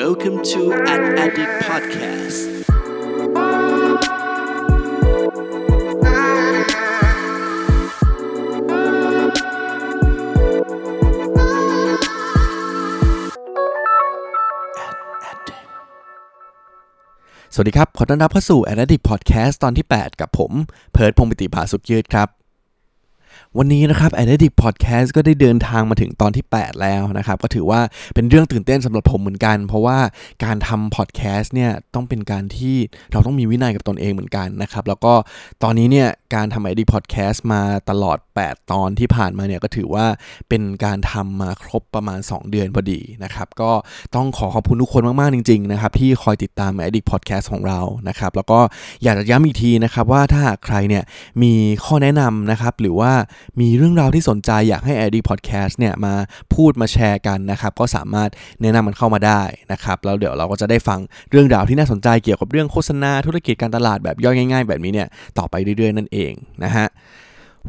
Welcome to an Addict Podcast สวัสดีครับ ขอต้อนรับเข้าสู่ a n a d i c t Podcast ตอนที่ 8 กับผม เพิร์ดพงปิติภาสุขยืดครับ วันนี้นะครับ a n a d i c Podcast ก็ได้เดินทางมาถึงตอนที่ 8 แล้วนะครับ ก็ถือว่าเป็นเรื่องตื่นเต้นสำหรับผมเหมือนกัน เพราะว่าการทำ podcast เนี่ยต้องเป็นการที่เราต้องมีวินัยกับตนเองเหมือนกันนะครับ แล้วก็ตอนนี้เนี่ยการทำ a n a d i c Podcast มาตลอด 8 ตอนที่ผ่านมาเนี่ยก็ถือว่าเป็นการทำมาครบประมาณ 2 เดือนพอดีนะครับ ก็ต้องขอขอบคุณทุกคนมาก ๆ จริง ๆ นะครับ ที่คอยติดตาม a d d i c Podcast ของเรานะครับ แล้วก็อยากจะย้ำอีกทีนะครับว่าถ้าหากใครเนี่ยมีข้อแนะนำนะครับหรือว่ามีเรื่องราวที่สนใจอยากให้ a d d i c Podcast เนี่ยมาพูดมาแชร์กันนะครับ ก็สามารถแนะนำมันเข้ามาได้นะครับ แล้วเดี๋ยวเราก็จะได้ฟังเรื่องราวที่น่าสนใจเกี่ยวกับเรื่องโฆษณาธุรกิจการตลาดแบบย่อยง่าย ๆ แบบนี้เนี่ยต่อไปเรื่อยๆ นั่นเองนะฮะ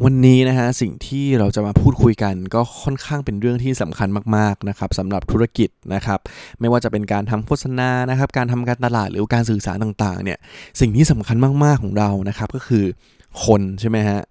วันนี้นะฮะสิ่งที่เราจะมาพูดคุยกันก็ค่อนข้างเป็นเรื่องที่สำคัญมากๆนะครับสำหรับธุรกิจนะครับไม่ว่าจะเป็นการทำโฆษณานะครับการทำการตลาดหรือการสื่อสารต่างๆเนี่ยสิ่งที่สำคัญมากๆของเรานะครับก็คือ คนใช่ไหมฮะ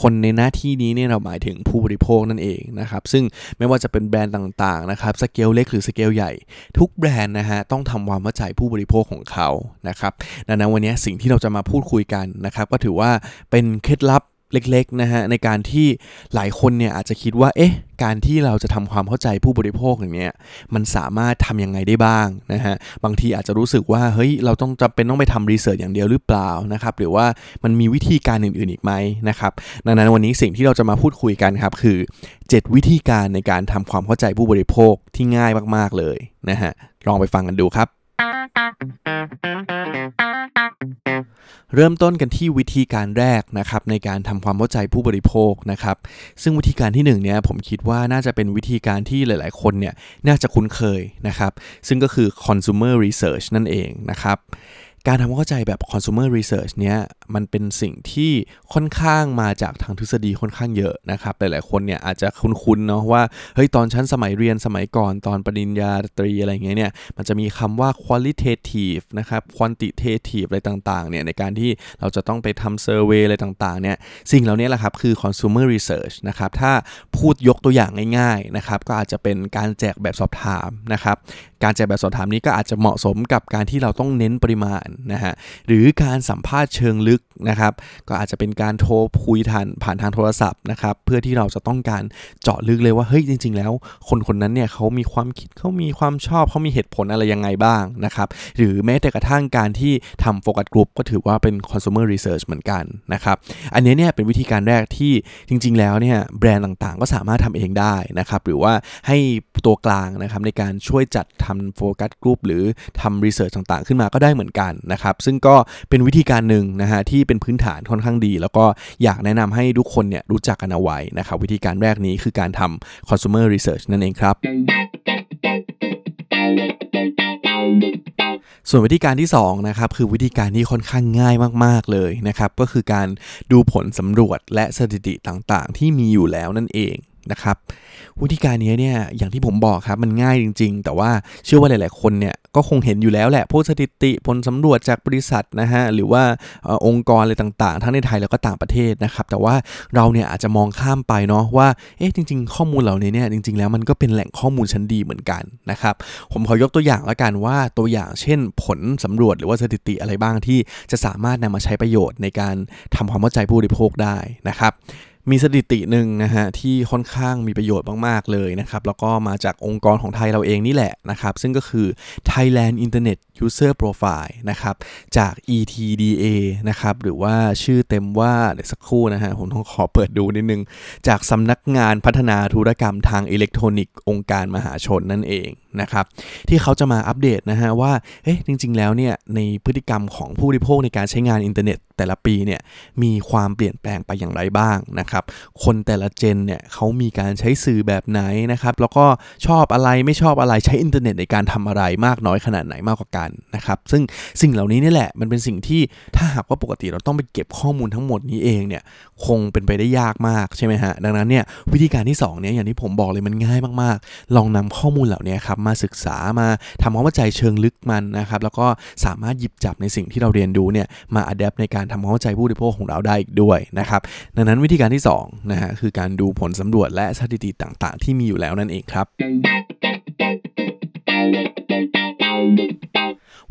คนในหน้าที่นี้เนี่ยเราหมายถึงผู้บริโภคนั่นเองนะครับ ซึ่งไม่ว่าจะเป็นแบรนด์ต่างๆนะครับสเกลเล็กหรือสเกลใหญ่ ทุกแบรนด์นะฮะต้องทำความเข้าใจผู้บริโภคของเขานะครับดังนั้นวันนี้สิ่งที่เราจะมาพูดคุยกันนะครับ ก็ถือว่าเป็นเคล็ดลับ เล็กๆนะฮะในการที่หลายคนเนี่ยอาจจะคิดว่าเอ๊ะการที่เราจะทำความเข้าใจผู้บริโภคอย่างเนี้ยมันสามารถทำยังไงได้บ้างนะฮะบางทีอาจจะรู้สึกว่าเฮ้ยเราต้องจำเป็นต้องไปทำรีเสิร์ชอย่างเดียวหรือเปล่านะครับหรือว่ามันมีวิธีการอื่นๆอีกไหมนะครับดังนั้นวันนี้สิ่งที่เราจะมาพูดคุยกันครับคือ 7 วิธีการในการทำความเข้าใจผู้บริโภคที่ง่ายมากๆเลยนะฮะลองไปฟังกันดูครับ เริ่มต้นกันที่วิธีการแรกนะครับในการทำความเข้าใจผู้บริโภคนะครับซึ่งวิธีการที่1เนี่ยผมคิดว่าน่าจะเป็นวิธีการที่หลาย ๆ คนเนี่ยน่าจะคุ้นเคยนะครับซึ่งก็คือ consumer research นั่นเองนะครับ การทำความเข้าใจแบบ consumer research เนี้ยมันเป็นสิ่งที่ค่อนข้างมาจากทางทฤษฎีค่อนข้างเยอะนะครับ หลายๆคนเนี่ยอาจจะคุ้นๆเนาะว่าเฮ้ยตอนชั้นสมัยเรียนสมัยก่อนตอนปริญญาตรีอะไรเงี้ยเนี่ยมันจะมีคำว่า qualitative นะครับ quantitative อะไรต่างๆเนี่ยในการที่เราจะต้องไปทำ survey อะไรต่างๆเนี่ยสิ่งเหล่านี้แหละครับคือ consumer research นะครับถ้าพูดยกตัวอย่างง่ายๆนะครับก็อาจจะเป็นการแจกแบบสอบถามนะครับการแจกแบบสอบถามนี้ก็อาจจะเหมาะสมกับการที่เราต้องเน้นปริมาณนะฮะหรือการสัมภาษณ์เชิงลึก นะครับ ก็อาจจะเป็นการโทรคุยทันผ่านทางโทรศัพท์นะครับ เพื่อที่เราจะต้องการเจาะลึกเลยว่าเฮ้ยจริง ๆ แล้ว คนคนนั้นเนี่ยเขามีความคิดเขามีความชอบเขามีเหตุผลอะไรยังไงบ้างนะครับ หรือแม้แต่กระทั่งการที่ทำโฟกัสกลุ่มก็ถือว่าเป็น consumer research เหมือนกันนะครับ อันนี้เนี่ยเป็นวิธีการแรกที่จริง ๆ แล้วเนี่ยแบรนด์ต่างๆ ก็สามารถทำเองได้นะครับ หรือว่าให้ตัวกลางนะครับในการช่วยจัดทำโฟกัสกลุ่มหรือทำรีเสิร์ชต่างๆ ขึ้นมาก็ได้เหมือนกันนะครับ ซึ่งก็เป็นวิธีการหนึ่งนะฮะที่เป็นพื้นฐานค่อนข้างดี แล้วก็อยากแนะนำให้ทุกคนเนี่ยรู้จักกันเอาไว้นะครับวิธีการแรกนี้คือการทำ consumer research นั่นเองครับส่วนวิธีการที่2นะครับคือวิธีการที่ค่อนข้างง่ายมาก ๆเลยนะครับก็คือการดูผลสำรวจและสถิติต่างๆ ที่มีอยู่แล้วนั่นเอง นะครับวิธีการนี้เนี่ยอย่างที่ผมบอกครับมันง่ายจริง ๆ แต่ว่าเชื่อว่าหลาย ๆ คนเนี่ยก็คงเห็นอยู่แล้วแหละพวกสถิติผลสำรวจจากบริษัทนะฮะหรือว่าอองค์กรอะไรต่างๆ ทั้งในไทยแล้วก็ต่างประเทศนะครับแต่ว่าเราเนี่ยอาจจะมองข้ามไปเนาะว่าเอ๊ะจริง ๆ ข้อมูลเหล่านี้เนี่ยจริง ๆ แล้วมันก็เป็นแหล่งข้อมูลชั้นดีเหมือนกันนะครับผมขอยกตัวอย่างล้วกันว่าตัวอย่างเช่น ผลสำรวจหรือว่าสถิติอะไรบ้างที่จะสามารถนำมาใช้ประโยชน์ในการทำความเข้าใจผู้บริโภคได้นะครับ มีสถิติหนึ่งนะฮะที่ค่อนข้างมีประโยชน์มาก ๆ เลยนะครับ แล้วก็มาจากองค์กรของไทยเราเองนี่แหละนะครับ ซึ่งก็คือ Thailand Internet User Profile นะครับ จาก ETDA นะครับ หรือว่าชื่อเต็มว่า เดี๋ยวสักครู่นะฮะ ผมต้องขอเปิดดูนิดนึง จากสำนักงานพัฒนาธุรกรรมทางอิเล็กทรอนิกส์องค์การมหาชนนั่นเอง นะครับที่เขาจะมาอัปเดตนะฮะว่าเอ๊ะจริง ๆ แล้วเนี่ยในพฤติกรรมของผู้บริโภคในการใช้งานอินเทอร์เน็ต แต่ละปีเนี่ยมีความเปลี่ยนแปลงไปอย่างไรบ้างนะครับคนแต่ละเจนเนี่ยเขามีการใช้สื่อแบบไหนนะครับแล้วก็ชอบอะไรไม่ชอบอะไรใช้อินเทอร์เน็ตในการทำอะไรมากน้อยขนาดไหนมากกว่ากันนะครับซึ่งสิ่งเหล่านี้นี่แหละมันเป็นสิ่งที่ถ้าหากว่าปกติเราต้องไปเก็บข้อมูลทั้งหมดนี้เองเนี่ยคงเป็นไปได้ยากมากใช่ไหมฮะดังนั้นเนี่ยวิธีการที่2เนี่ยอย่างที่ผมบอกเลยมันง่ายมากๆ ลองนำข้อมูลเหล่านี้ครับมาศึกษามาทำความเข้าใจเชิงลึกมันนะครับ แล้วก็สามารถหยิบจับในสิ่งที่เราเรียนรู้เนี่ยมาอัดแอปในการทำความเข้าใจผู้บริโภคของเราได้อีกด้วยนะครับ ดังนั้นวิธีการที่2นะฮะคือการดูผลสำรวจและสถิติต่างๆ ที่มีอยู่แล้วนั่นเองครับ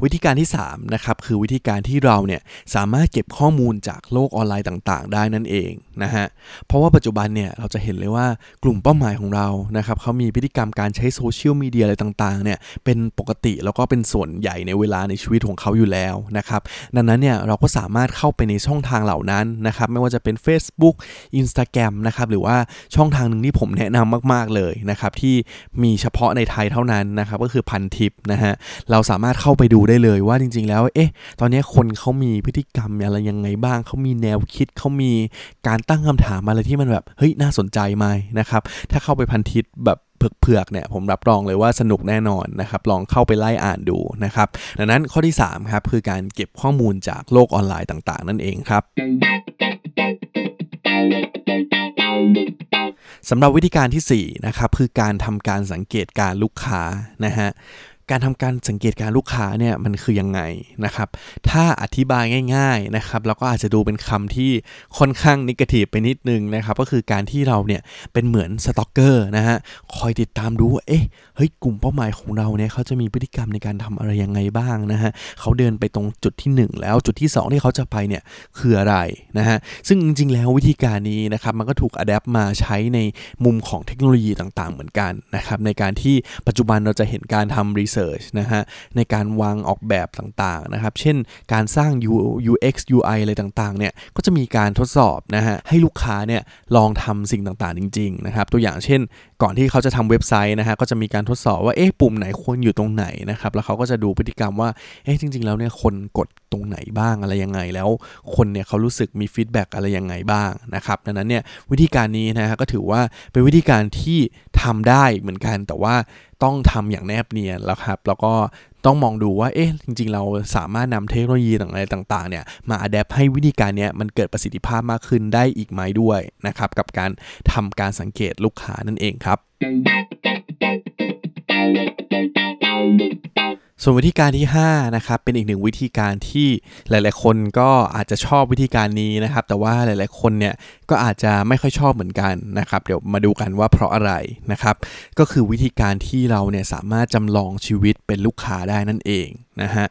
วิธีการที่3นะครับคือวิธีการที่เราเนี่ยสามารถเก็บข้อมูลจากโลกออนไลน์ต่าง ๆ ได้นั่นเองนะฮะเพราะว่าปัจจุบันเนี่ยเราจะเห็นเลยว่ากลุ่มเป้าหมายของเรานะครับเขามีพฤติกรรมการใช้โซเชียลมีเดียอะไรต่างๆเนี่ยเป็นปกติแล้วก็เป็นส่วนใหญ่ในเวลาในชีวิตของเขาอยู่แล้วนะครับดังนั้นเนี่ยเราก็สามารถเข้าไปในช่องทางเหล่านั้นนะครับไม่ว่าจะเป็น Facebook Instagram นะครับหรือว่าช่องทางหนึ่งที่ผมแนะนำมาก ๆเลยนะครับที่มีเฉพาะในไทยเท่านั้นนะครับก็คือพันทิปนะฮะเราสามารถเข้าไปดูได้เลยว่าจริง ๆ แล้ว เอ๊ะ ตอนนี้คนเขามีพฤติกรรมอะไรยังไงบ้าง เขามีแนวคิด เขามีการตั้งคำถามอะไรที่มันแบบ เฮ้ย น่าสนใจไหมนะครับ ถ้าเข้าไปพันทิปแบบเผือกๆเนี่ยผมรับรองเลยว่าสนุกแน่นอนนะครับ ลองเข้าไปไล่อ่านดูนะครับ ดังนั้นข้อที่3ครับคือการเก็บข้อมูลจากโลกออนไลน์ต่างๆ นั่นเองครับสำหรับวิธีการที่4นะครับคือการทำการสังเกตการลูกค้านะฮะ การทำการสังเกตการลูกค้าเนี่ยมันคือยังไงนะครับ ถ้าอธิบายง่ายๆนะครับแล้วก็อาจจะดูเป็นคำที่ค่อนข้างนิเกทีฟไปนิดนึงนะครับก็คือการที่เราเนี่ยเป็นเหมือนสต็อกเกอร์นะฮะคอยติดตามดูว่าเอ๊ะเฮ้ยกลุ่มเป้าหมายของเราเนี่ยเขาจะมีพฤติกรรมในการทำอะไรยังไงบ้างนะฮะเขาเดินไปตรงจุดที่ 1 แล้วจุดที่ 2 ที่เขาจะไปเนี่ยคืออะไรนะฮะซึ่งจริงๆแล้ววิธีการนี้นะครับมันก็ถูกอัดแอปมาใช้ในมุมของเทคโนโลยีต่างๆ เหมือนกันนะครับในการที่ปัจจุบันเราจะเห็นการทำรีเสิร์ชนะฮะในการวางออกแบบต่างๆนะครับ เช่นการสร้าง UX UI อะไรต่างๆเนี่ยก็จะมีการทดสอบนะฮะให้ลูกค้าเนี่ยลองทำสิ่งต่างๆจริงๆนะครับตัวอย่างเช่น ก่อนที่เขาจะทำเว็บไซต์นะฮะก็จะมีการทดสอบว่าเอ๊ะปุ่มไหนควรอยู่ตรงไหนนะครับแล้วเขาก็จะดูพฤติกรรมว่าเอ๊ะจริง ๆ แล้วเนี่ยคนกดตรงไหนบ้างอะไรยังไง แล้วคนเนี่ยเขารู้สึกมี feedback อะไรยังไงบ้างนะครับดังนั้นเนี่ยวิธีการนี้นะฮะก็ถือว่าเป็นวิธีการที่ทำได้เหมือนกันแต่ว่าต้องทำอย่างแนบเนียนแล้วครับ แล้วก็ต้องมองดูว่า เอ๊ะ จริง ๆ เราสามารถนำเทคโนโลยีต่างๆต่างๆเนี่ยมา adapt ให้วิธีการเนี้ยมันเกิดประสิทธิภาพมากขึ้นได้อีกไหมด้วยนะครับ กับการทำการสังเกตลูกค้านั่นเองครับ ส่วนวิธีการที่5นะครับเป็นอีกหนึ่งวิธีการที่หลาย ๆ คนก็อาจจะชอบวิธีการนี้นะครับ แต่ว่าหลาย ๆ คนเนี่ยก็อาจจะไม่ค่อยชอบเหมือนกันนะครับ เดี๋ยวมาดูกันว่าเพราะอะไรนะครับ ก็คือวิธีการที่เราเนี่ยสามารถจำลองชีวิตเป็นลูกค้าได้นั่นเองนะฮะ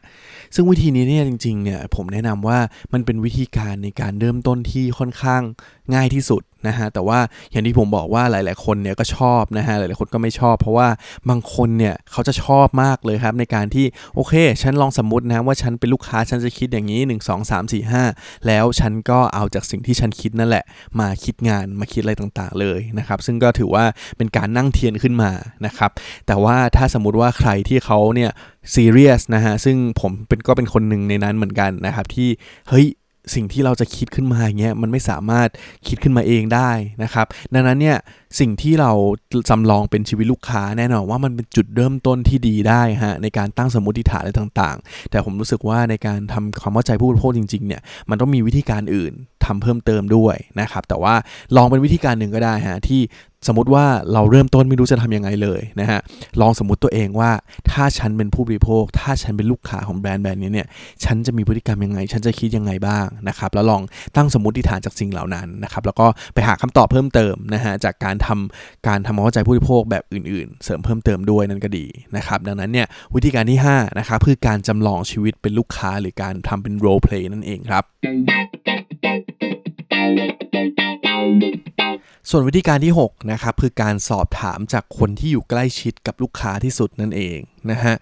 ซึ่งวิธีนี้เนี่ยจริง ๆ เนี่ยผมแนะนำว่ามันเป็นวิธีการในการเริ่มต้นที่ค่อนข้างง่ายที่สุด นะฮะแต่ว่าอย่างที่ผมบอกว่าหลาย ๆ คนเนี่ยก็ชอบนะฮะหลาย ๆ คนก็ไม่ชอบ เพราะว่าบางคนเนี่ยเขาจะชอบมากเลยครับในการที่โอเค ฉันลองสมมตินะว่าฉันเป็นลูกค้าฉันจะคิดอย่างนี้ 1 2 3 4 5 แล้วฉันก็เอาจากสิ่งที่ฉันคิดนั่นแหละ มาคิดงานมาคิดอะไรต่าง ๆ เลยนะครับซึ่งก็ถือว่าเป็นการนั่งเทียนขึ้นมานะครับแต่ว่าถ้าสมมติว่าใครที่เขาเนี่ยซีเรียสนะฮะซึ่งผมเป็นก็เป็นคนหนึ่งในนั้นเหมือนกันนะครับที่เฮ้ย สิ่งที่เราจะคิดขึ้นมาอย่างเงี้ยมันไม่สามารถคิดขึ้นมาเองได้นะครับ ดังนั้นเนี่ยสิ่งที่เราจำลองเป็นชีวิตลูกค้าแน่นอนว่ามันเป็นจุดเริ่มต้นที่ดีได้ฮะในการตั้งสมมติฐานอะไรต่างๆ แต่ผมรู้สึกว่าในการทำความเข้าใจผู้บริโภคจริงๆเนี่ยมันต้องมีวิธีการอื่น ทำเพิ่มเติมด้วยนะครับ แต่ว่าลองเป็นวิธีการหนึ่งก็ได้ฮะที่สมมติว่าเราเริ่มต้นไม่รู้จะทำยังไงเลยนะฮะ ลองสมมติตัวเองว่าถ้าฉันเป็นผู้บริโภค ถ้าฉันเป็นลูกค้าของแบรนด์แบรนด์นี้เนี่ย ฉันจะมีพฤติกรรมยังไง ฉันจะคิดยังไงบ้างนะครับ แล้วลองตั้งสมมติฐานจากสิ่งเหล่านั้นนะครับ แล้วก็ไปหาคำตอบเพิ่มเติมนะฮะจากการทำการทำความเข้าใจผู้บริโภคแบบอื่น ๆ เสริมเพิ่มเติมด้วยนั่นก็ดีนะครับ ดังนั้นเนี่ยวิธีการที่5นะครับคือการจำลองชีวิตเป็นลูกค้าหรือการทำเป็น role play นั่นเองครับ ส่วนวิธีการที่ 6 นะครับ คือการสอบถามจากคนที่อยู่ใกล้ชิดกับลูกค้าที่สุดนั่นเองนะฮะ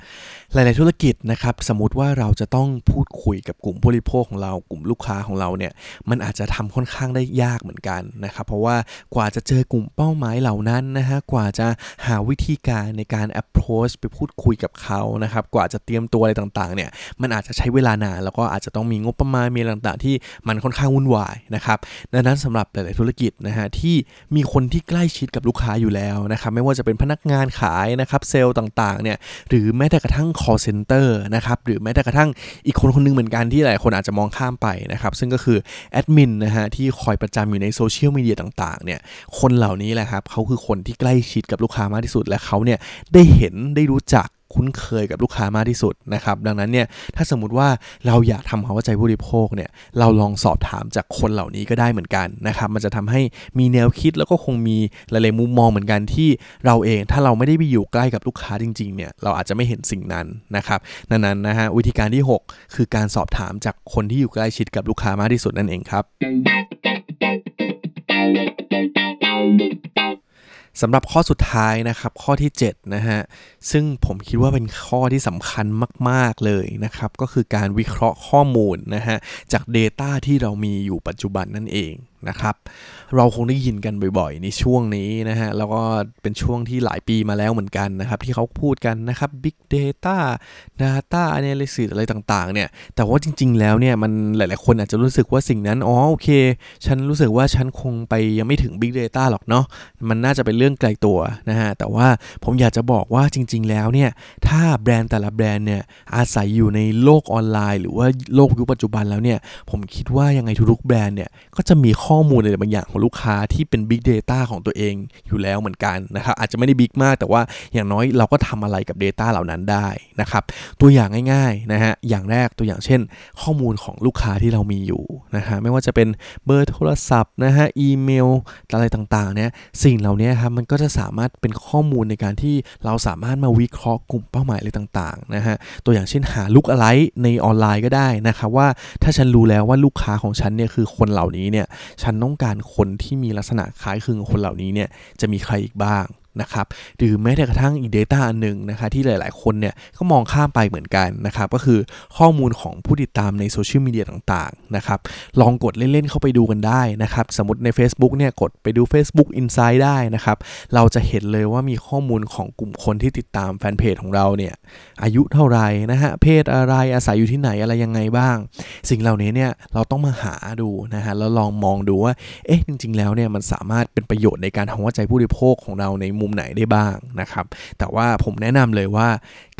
หลาย ๆ ธุรกิจนะครับสมมติว่าเราจะต้องพูดคุยกับกลุ่มผู้บริโภคของเรากลุ่มลูกค้าของเราเนี่ยมันอาจจะทำค่อนข้างได้ยากเหมือนกันนะครับเพราะว่ากว่าจะเจอกลุ่มเป้าหมายเหล่านั้นนะฮะกว่าจะหาวิธีการในการ approach ไปพูดคุยกับเขานะครับกว่าจะเตรียมตัวอะไรต่าง ๆ เนี่ยมันอาจจะใช้เวลานานแล้วก็อาจจะต้องมีงบประมาณมีต่าง ๆ ที่มันค่อนข้างวุ่นวายนะครับดังนั้นสำหรับหลาย ๆ ธุรกิจนะฮะที่มีคนที่ใกล้ชิดกับลูกค้าอยู่แล้วนะครับไม่ว่าจะเป็นพนักงานขายนะครับเซลล์ต่าง ๆ เนี่ยหรือแม้แต่กระทั่ง call center นะครับหรือแม้แต่กระทั่งอีกคนคนนึงเหมือนกันที่หลายคนอาจจะมองข้ามไปนะครับซึ่งก็คือแอดมินนะฮะที่คอยประจำอยู่ในโซเชียลมีเดียต่างๆเนี่ยคนเหล่านี้แหละครับเขาคือคนที่ใกล้ชิดกับลูกค้ามากที่สุดและเขาเนี่ยได้เห็นได้รู้จัก คุ้นเคยกับลูกค้ามากที่สุดนะครับ ดังนั้นเนี่ยถ้าสมมติว่าเราอยากทำความเข้าใจผู้บริโภคเนี่ยเราลองสอบถามจากคนเหล่านี้ก็ได้เหมือนกันนะครับ มันจะทำให้มีแนวคิดแล้วก็คงมีหลายๆมุมมองเหมือนกันที่เราเองถ้าเราไม่ได้ไปอยู่ใกล้กับลูกค้าจริงๆเนี่ยเราอาจจะไม่เห็นสิ่งนั้นนะครับดังนั้นนะฮะวิธีการที่ 6 คือการสอบถามจากคนที่อยู่ใกล้ชิดกับลูกค้ามากที่สุดนั่นเองครับ สำหรับข้อสุดท้ายนะครับข้อที่7นะฮะซึ่งผมคิดว่าเป็นข้อที่สำคัญมาก ๆ เลยนะครับ ก็คือการวิเคราะห์ข้อมูลนะฮะจาก Data ที่เรามีอยู่ปัจจุบันนั่นเอง นะครับ เราคงได้ยินกันบ่อยๆ ในช่วงนี้นะฮะ แล้วก็เป็นช่วงที่หลายปีมาแล้วเหมือนกันนะครับ ที่เขาพูดกันนะครับ Big Data Data Analysis อะไรต่างๆ เนี่ย แต่ว่าจริงๆ แล้วเนี่ยมันหลายๆ คนอาจจะรู้สึกว่าสิ่งนั้น อ๋อโอเค ฉันรู้สึกว่าฉันคงไปยังไม่ถึง Big Data หรอกเนาะ มันน่าจะเป็นเรื่องไกลตัวนะฮะ แต่ว่าผมอยากจะบอกว่าจริง ๆ แล้วเนี่ย ถ้าแบรนด์แต่ละแบรนด์เนี่ยอาศัยอยู่ในโลกออนไลน์ หรือว่าโลกยุคปัจจุบันแล้วเนี่ย ผมคิดว่ายังไงทุกๆแบรนด์เนี่ยก็จะมีข้อข้อมูลอะไรบางอย่างของลูกค้าที่เป็น Big Data ของตัวเองอยู่แล้วเหมือนกันนะครับอาจจะไม่ได้บิ๊กมาก แต่ว่าอย่างน้อยเราก็ทำอะไรกับ Data เหล่านั้นได้นะครับตัวอย่างง่ายๆนะฮะอย่างแรกตัวอย่างเช่น ข้อมูลของลูกค้าที่เรามีอยู่นะฮะไม่ว่าจะเป็นเบอร์โทรศัพท์นะฮะอีเมลอะไรต่างๆเนี่ยสิ่งเหล่านี้ครับมันก็จะสามารถเป็นข้อมูลในการที่เราสามารถมาวิเคราะห์กลุ่มเป้าหมายอะไรต่างๆนะฮะตัวอย่างเช่นหา lookalike ในออนไลน์ก็ได้นะครับว่าถ้าฉันรู้แล้วว่าลูกค้าของฉันเนี่ยคือคนเหล่านี้เนี่ยฉันต้องการคนที่มีลักษณะคล้ายคลึงกับคนเหล่านี้เนี่ยจะมีใครอีกบ้าง นะครับหรือแม้แต่กระทั่งอีก Data อันหนึ่งนะคะที่หลายๆ คนเนี่ยก็มองข้ามไปเหมือนกันนะครับก็คือข้อมูลของผู้ติดตามในโซเชียลมีเดียต่างๆนะครับลองกดเล่น ๆ เข้าไปดูกันได้นะครับสมมติใน Facebook เนี่ยกดไปดู Facebook Insight ได้นะครับเราจะเห็นเลยว่ามีข้อมูลของกลุ่มคนที่ติดตามแฟนเพจของเราเนี่ยอายุเท่าไหร่นะฮะเพศอะไรอาศัยอยู่ที่ไหนอะไรยังไงบ้าง สิ่งเหล่านี้เนี่ยเราต้องมาหาดูนะฮะแล้วลองมองดูว่าเอ๊ะจริง ๆ แล้วเนี่ยมันสามารถเป็นประโยชน์ในการทำว่าใจผู้บริโภคของเราในมุมไหนได้บ้างนะครับ แต่ว่าผมแนะนำเลยว่า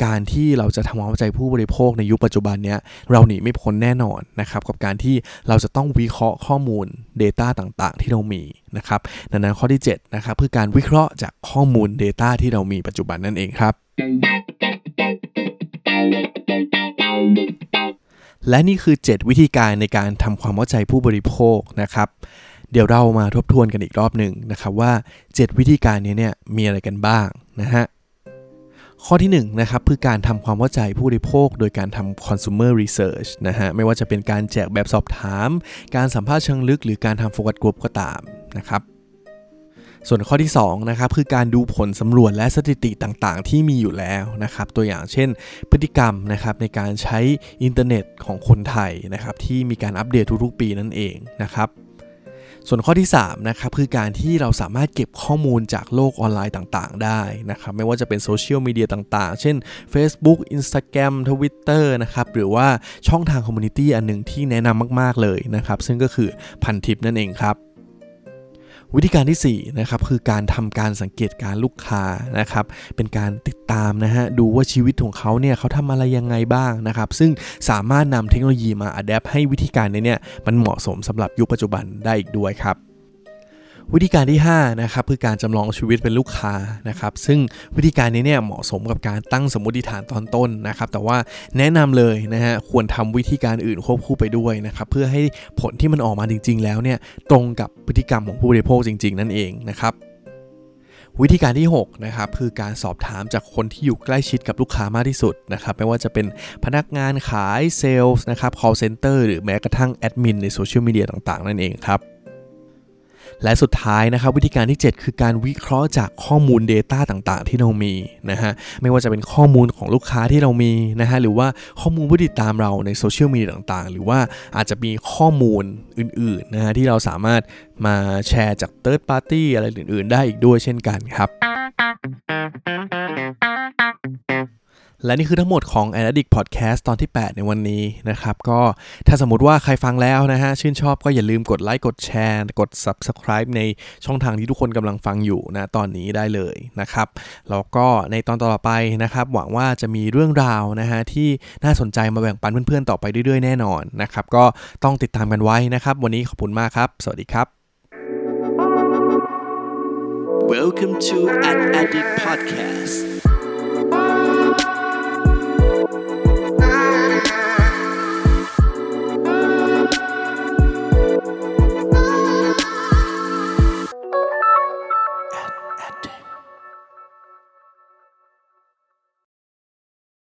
การที่เราจะทำความเข้าใจผู้บริโภคในยุคปัจจุบันเนี้ยเราหนีไม่พ้นแน่นอนนะครับ กับการที่เราจะต้องวิเคราะห์ข้อมูล Data ต่างๆ ที่เรามีนะครับดังนั้นข้อที่7นะครับคือการวิเคราะห์จากข้อมูล Data ที่เรามีปัจจุบันนั่นเองครับและนี่คือ 7 วิธีการในการทำความเข้าใจผู้บริโภคนะครับ เดี๋ยวเรามาทบทวนกันอีกรอบหนึ่งนะครับว่า 7 วิธีการนี้เนี่ยมีอะไรกันบ้างนะฮะข้อที่1นนะครับคือการทำความเข้าใจผู้บริโภค โดยการทำ consumer research นะฮะไม่ว่าจะเป็นการแจกแบบสอบถาม การสัมภาษณ์เชิงลึก หรือการทำโฟกัสกลุ่มก็ตามนะครับส่วนข้อที่2นะครับคือการดูผลสำรวจและสถิติต่างๆ ที่มีอยู่แล้วนะครับตัวอย่างเช่น พฤติกรรมนะครับในการใช้อินเทอร์เน็ตของคนไทยนะครับที่มีการอัปเดตทุกๆปีนั่นเองนะครับ ส่วนข้อที่3นะครับคือการที่เราสามารถเก็บข้อมูลจากโลกออนไลน์ต่างๆ ได้นะครับไม่ว่าจะเป็นโซเชียลมีเดียต่างๆ เช่น Facebook Instagram Twitter นะครับหรือว่าช่องทาง community อันหนึ่งที่แนะนำมากๆเลยนะครับซึ่งก็คือพันทิปนั่นเองครับ วิธีการที่4นะครับคือการทำการสังเกตการลูกค้านะครับเป็นการติดตามนะฮะดูว่าชีวิตของเขาเนี่ยเขาทำอะไรยังไงบ้างนะครับซึ่งสามารถนำเทคโนโลยีมาอัดแอปให้วิธีการนี้เนี่ยมันเหมาะสมสำหรับยุคปัจจุบันได้อีกด้วยครับ วิธีการที่5นะครับคือการจำลองชีวิตเป็นลูกค้านะครับซึ่งวิธีการนี้เนี่ยเหมาะสมกับการตั้งสมมติฐานตอนต้นนะครับแต่ว่าแนะนำเลยนะฮะควรทำวิธีการอื่นควบคู่ไปด้วยนะครับเพื่อให้ผลที่มันออกมาจริง ๆ แล้วเนี่ยตรงกับพฤติกรรมของผู้บริโภคจริง ๆ นั่นเองนะครับวิธีการที่6นะครับคือการสอบถามจากคนที่อยู่ใกล้ชิดกับลูกค้ามากที่สุดนะครับไม่ว่าจะเป็นพนักงานขายเซลล์นะครับ call center หรือแม้กระทั่งแอดมินในโซเชียลมีเดียต่างๆ นั่นเองครับ และสุดท้ายนะครับวิธีการที่ 7 คือการวิเคราะห์จากข้อมูล Data ต่างๆ ที่เรามีนะฮะไม่ว่าจะเป็นข้อมูลของลูกค้าที่เรามีนะฮะหรือว่าข้อมูลผู้ติดตามเราในโซเชียลมีเดียต่างๆ หรือว่าอาจจะมีข้อมูลอื่นๆนะฮะที่เราสามารถมาแชร์จาก Third Party อะไรอื่น ๆ ได้อีกด้วยเช่นกันครับ และนี่คือทั้งหมดของ a n a d i c Podcast ตอนที่ 8 ในวันนี้นะครับ ก็ถ้าสมมติว่าใครฟังแล้วนะฮะ ชื่นชอบก็อย่าลืมกดไลค์กดแชร์กด Subscribe ในช่องทางที่ทุกคนกำลังฟังอยู่นะตอนนี้ได้เลยนะครับ แล้วก็ในตอนต่อไปนะครับ หวังว่าจะมีเรื่องราวนะฮะ ที่น่าสนใจมาแบ่งปันเพื่อนๆต่อไปเรื่อยๆแน่นอนนะครับ ก็ต้องติดตามกันไว้นะครับ วันนี้ขอบคุณมากครับ สวัสดีครับ Welcome to an Addict Podcast.